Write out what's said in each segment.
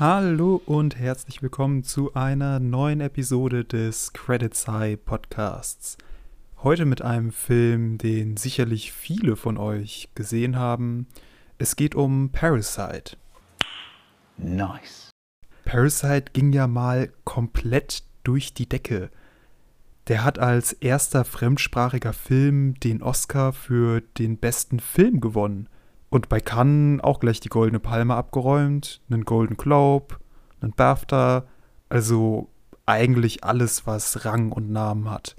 Hallo und herzlich willkommen zu einer neuen Episode des Credits High Podcasts. Heute mit einem Film, den sicherlich viele von euch gesehen haben. Es geht um Parasite. Nice. Parasite ging ja mal komplett durch die Decke. Der hat als erster fremdsprachiger Film den Oscar für den besten Film gewonnen. Und bei Cannes auch gleich die Goldene Palme abgeräumt, einen Golden Globe, einen BAFTA, also eigentlich alles, was Rang und Namen hat.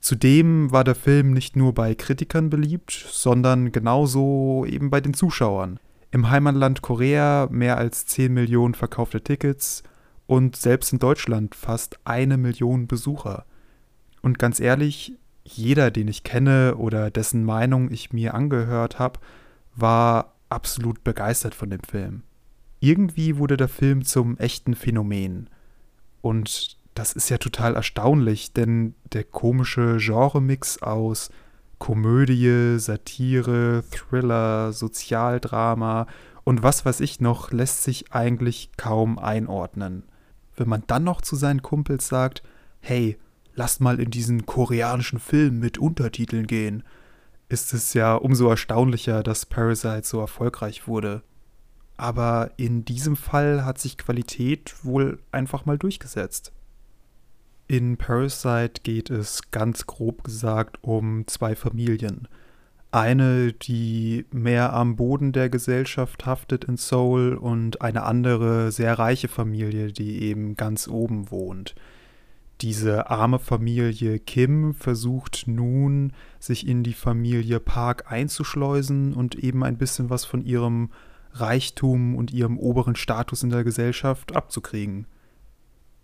Zudem war der Film nicht nur bei Kritikern beliebt, sondern genauso eben bei den Zuschauern. Im Heimatland Korea mehr als 10 Millionen verkaufte Tickets und selbst in Deutschland fast eine Million Besucher. Und ganz ehrlich, jeder, den ich kenne oder dessen Meinung ich mir angehört habe, war absolut begeistert von dem Film. Irgendwie wurde der Film zum echten Phänomen. Und das ist ja total erstaunlich, denn der komische Genremix aus Komödie, Satire, Thriller, Sozialdrama und was weiß ich noch lässt sich eigentlich kaum einordnen. Wenn man dann noch zu seinen Kumpels sagt, hey, lasst mal in diesen koreanischen Film mit Untertiteln gehen, ist es ja umso erstaunlicher, dass Parasite so erfolgreich wurde. Aber in diesem Fall hat sich Qualität wohl einfach mal durchgesetzt. In Parasite geht es ganz grob gesagt um zwei Familien. Eine, die mehr am Boden der Gesellschaft haftet in Seoul und eine andere sehr reiche Familie, die eben ganz oben wohnt. Diese arme Familie Kim versucht nun, sich in die Familie Park einzuschleusen und eben ein bisschen was von ihrem Reichtum und ihrem oberen Status in der Gesellschaft abzukriegen.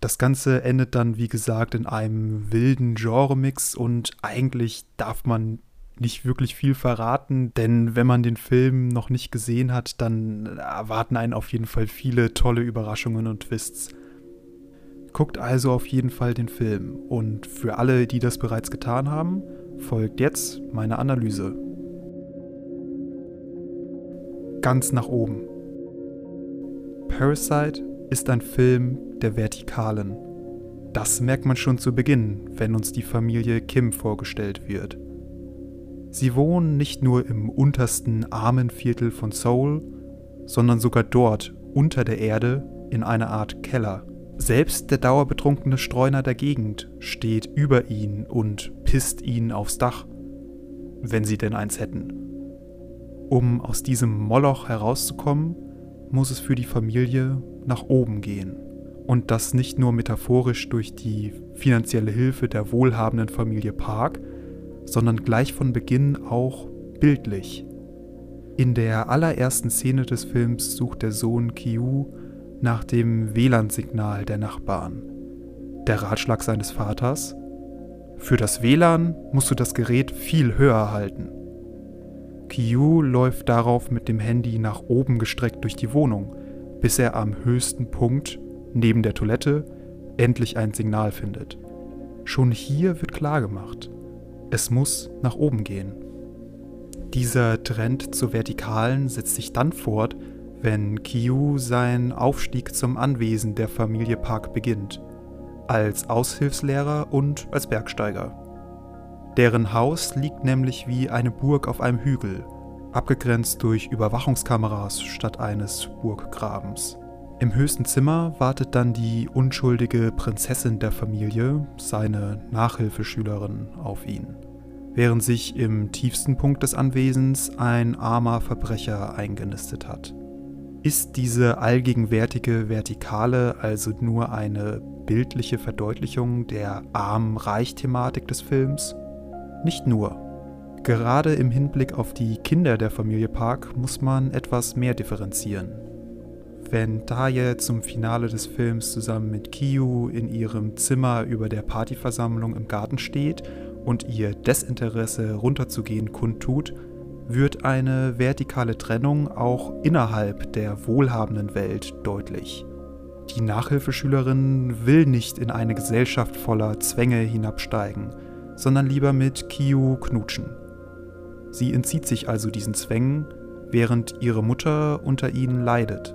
Das Ganze endet dann, wie gesagt, in einem wilden Genremix und eigentlich darf man nicht wirklich viel verraten, denn wenn man den Film noch nicht gesehen hat, dann erwarten einen auf jeden Fall viele tolle Überraschungen und Twists. Guckt also auf jeden Fall den Film. Und für alle, die das bereits getan haben, folgt jetzt meine Analyse. Ganz nach oben. Parasite ist ein Film der Vertikalen. Das merkt man schon zu Beginn, wenn uns die Familie Kim vorgestellt wird. Sie wohnen nicht nur im untersten armen Viertel von Seoul, sondern sogar dort unter der Erde in einer Art Keller. Selbst der dauerbetrunkene Streuner der Gegend steht über ihn und pisst ihn aufs Dach, wenn sie denn eins hätten. Um aus diesem Moloch herauszukommen, muss es für die Familie nach oben gehen. Und das nicht nur metaphorisch durch die finanzielle Hilfe der wohlhabenden Familie Park, sondern gleich von Beginn auch bildlich. In der allerersten Szene des Films sucht der Sohn Kiu nach dem WLAN-Signal der Nachbarn. Der Ratschlag seines Vaters? Für das WLAN musst du das Gerät viel höher halten. Kiyu läuft darauf mit dem Handy nach oben gestreckt durch die Wohnung, bis er am höchsten Punkt, neben der Toilette, endlich ein Signal findet. Schon hier wird klargemacht, es muss nach oben gehen. Dieser Trend zur Vertikalen setzt sich dann fort, wenn Kiyu seinen Aufstieg zum Anwesen der Familie Park beginnt, als Aushilfslehrer und als Bergsteiger. Deren Haus liegt nämlich wie eine Burg auf einem Hügel, abgegrenzt durch Überwachungskameras statt eines Burggrabens. Im höchsten Zimmer wartet dann die unschuldige Prinzessin der Familie, seine Nachhilfeschülerin, auf ihn, während sich im tiefsten Punkt des Anwesens ein armer Verbrecher eingenistet hat. Ist diese allgegenwärtige Vertikale also nur eine bildliche Verdeutlichung der Arm-Reich-Thematik des Films? Nicht nur. Gerade im Hinblick auf die Kinder der Familie Park muss man etwas mehr differenzieren. Wenn Taye zum Finale des Films zusammen mit Kiyu in ihrem Zimmer über der Partyversammlung im Garten steht und ihr Desinteresse runterzugehen kundtut, wird eine vertikale Trennung auch innerhalb der wohlhabenden Welt deutlich. Die Nachhilfeschülerin will nicht in eine Gesellschaft voller Zwänge hinabsteigen, sondern lieber mit Kiyu knutschen. Sie entzieht sich also diesen Zwängen, während ihre Mutter unter ihnen leidet.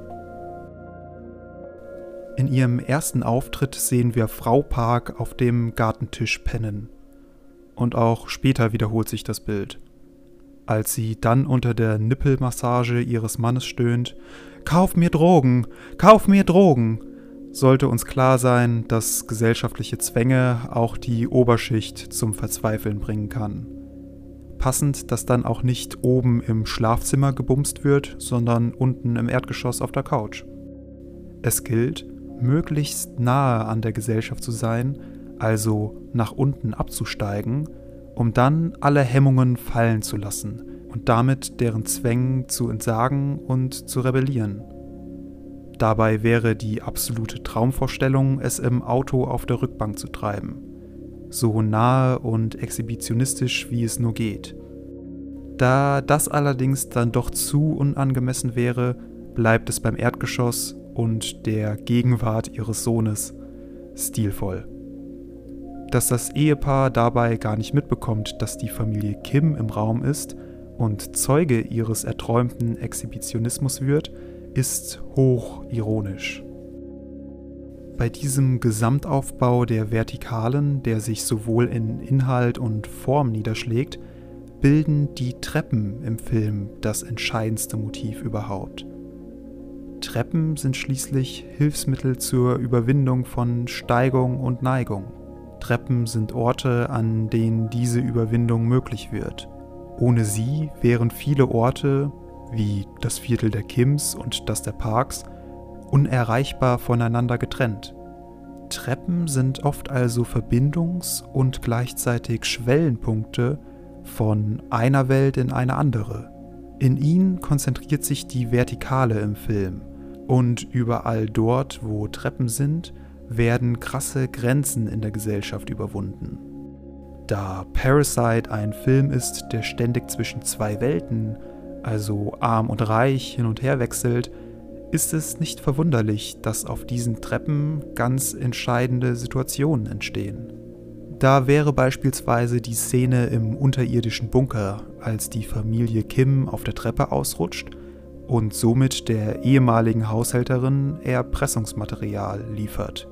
In ihrem ersten Auftritt sehen wir Frau Park auf dem Gartentisch pennen. Und auch später wiederholt sich das Bild. Als sie dann unter der Nippelmassage ihres Mannes stöhnt, Kauf mir Drogen, kauf mir Drogen, sollte uns klar sein, dass gesellschaftliche Zwänge auch die Oberschicht zum Verzweifeln bringen kann. Passend, dass dann auch nicht oben im Schlafzimmer gebumst wird, sondern unten im Erdgeschoss auf der Couch. Es gilt, möglichst nahe an der Gesellschaft zu sein, also nach unten abzusteigen, um dann alle Hemmungen fallen zu lassen und damit deren Zwängen zu entsagen und zu rebellieren. Dabei wäre die absolute Traumvorstellung, es im Auto auf der Rückbank zu treiben. So nahe und exhibitionistisch, wie es nur geht. Da das allerdings dann doch zu unangemessen wäre, bleibt es beim Erdgeschoss und der Gegenwart ihres Sohnes stilvoll. Dass das Ehepaar dabei gar nicht mitbekommt, dass die Familie Kim im Raum ist und Zeuge ihres erträumten Exhibitionismus wird, ist hoch ironisch. Bei diesem Gesamtaufbau der Vertikalen, der sich sowohl in Inhalt und Form niederschlägt, bilden die Treppen im Film das entscheidendste Motiv überhaupt. Treppen sind schließlich Hilfsmittel zur Überwindung von Steigung und Neigung. Treppen sind Orte, an denen diese Überwindung möglich wird. Ohne sie wären viele Orte, wie das Viertel der Kims und das der Parks, unerreichbar voneinander getrennt. Treppen sind oft also Verbindungs- und gleichzeitig Schwellenpunkte von einer Welt in eine andere. In ihnen konzentriert sich die Vertikale im Film und überall dort, wo Treppen sind, werden krasse Grenzen in der Gesellschaft überwunden. Da Parasite ein Film ist, der ständig zwischen zwei Welten also arm und reich, hin und her wechselt, ist es nicht verwunderlich, dass auf diesen Treppen ganz entscheidende Situationen entstehen. Da wäre beispielsweise die Szene im unterirdischen Bunker, als die Familie Kim auf der Treppe ausrutscht und somit der ehemaligen Haushälterin Erpressungsmaterial liefert.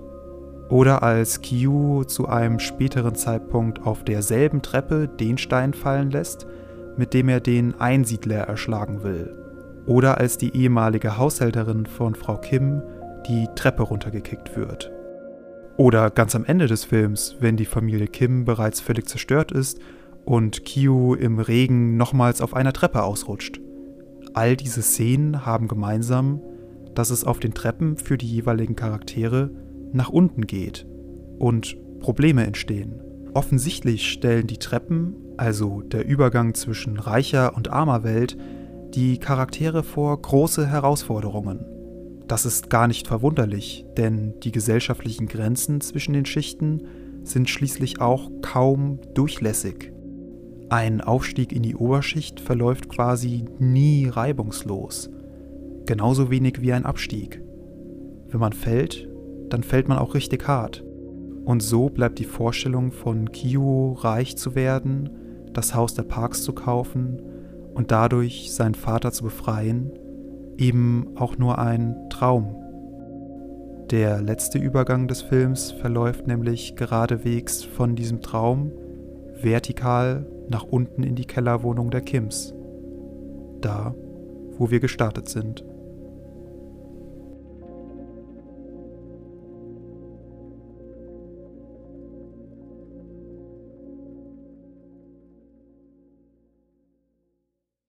Oder als Kyu zu einem späteren Zeitpunkt auf derselben Treppe den Stein fallen lässt, mit dem er den Einsiedler erschlagen will. Oder als die ehemalige Haushälterin von Frau Kim die Treppe runtergekickt wird. Oder ganz am Ende des Films, wenn die Familie Kim bereits völlig zerstört ist und Kyu im Regen nochmals auf einer Treppe ausrutscht. All diese Szenen haben gemeinsam, dass es auf den Treppen für die jeweiligen Charaktere nach unten geht und Probleme entstehen. Offensichtlich stellen die Treppen also der Übergang zwischen reicher und armer Welt, die Charaktere vor große Herausforderungen. Das ist gar nicht verwunderlich, denn die gesellschaftlichen Grenzen zwischen den Schichten sind schließlich auch kaum durchlässig. Ein Aufstieg in die Oberschicht verläuft quasi nie reibungslos, genauso wenig wie ein Abstieg. Wenn man fällt, dann fällt man auch richtig hart. Und so bleibt die Vorstellung von Kyo reich zu werden das Haus der Parks zu kaufen und dadurch seinen Vater zu befreien, eben auch nur ein Traum. Der letzte Übergang des Films verläuft nämlich geradewegs von diesem Traum vertikal nach unten in die Kellerwohnung der Kims. Da, wo wir gestartet sind.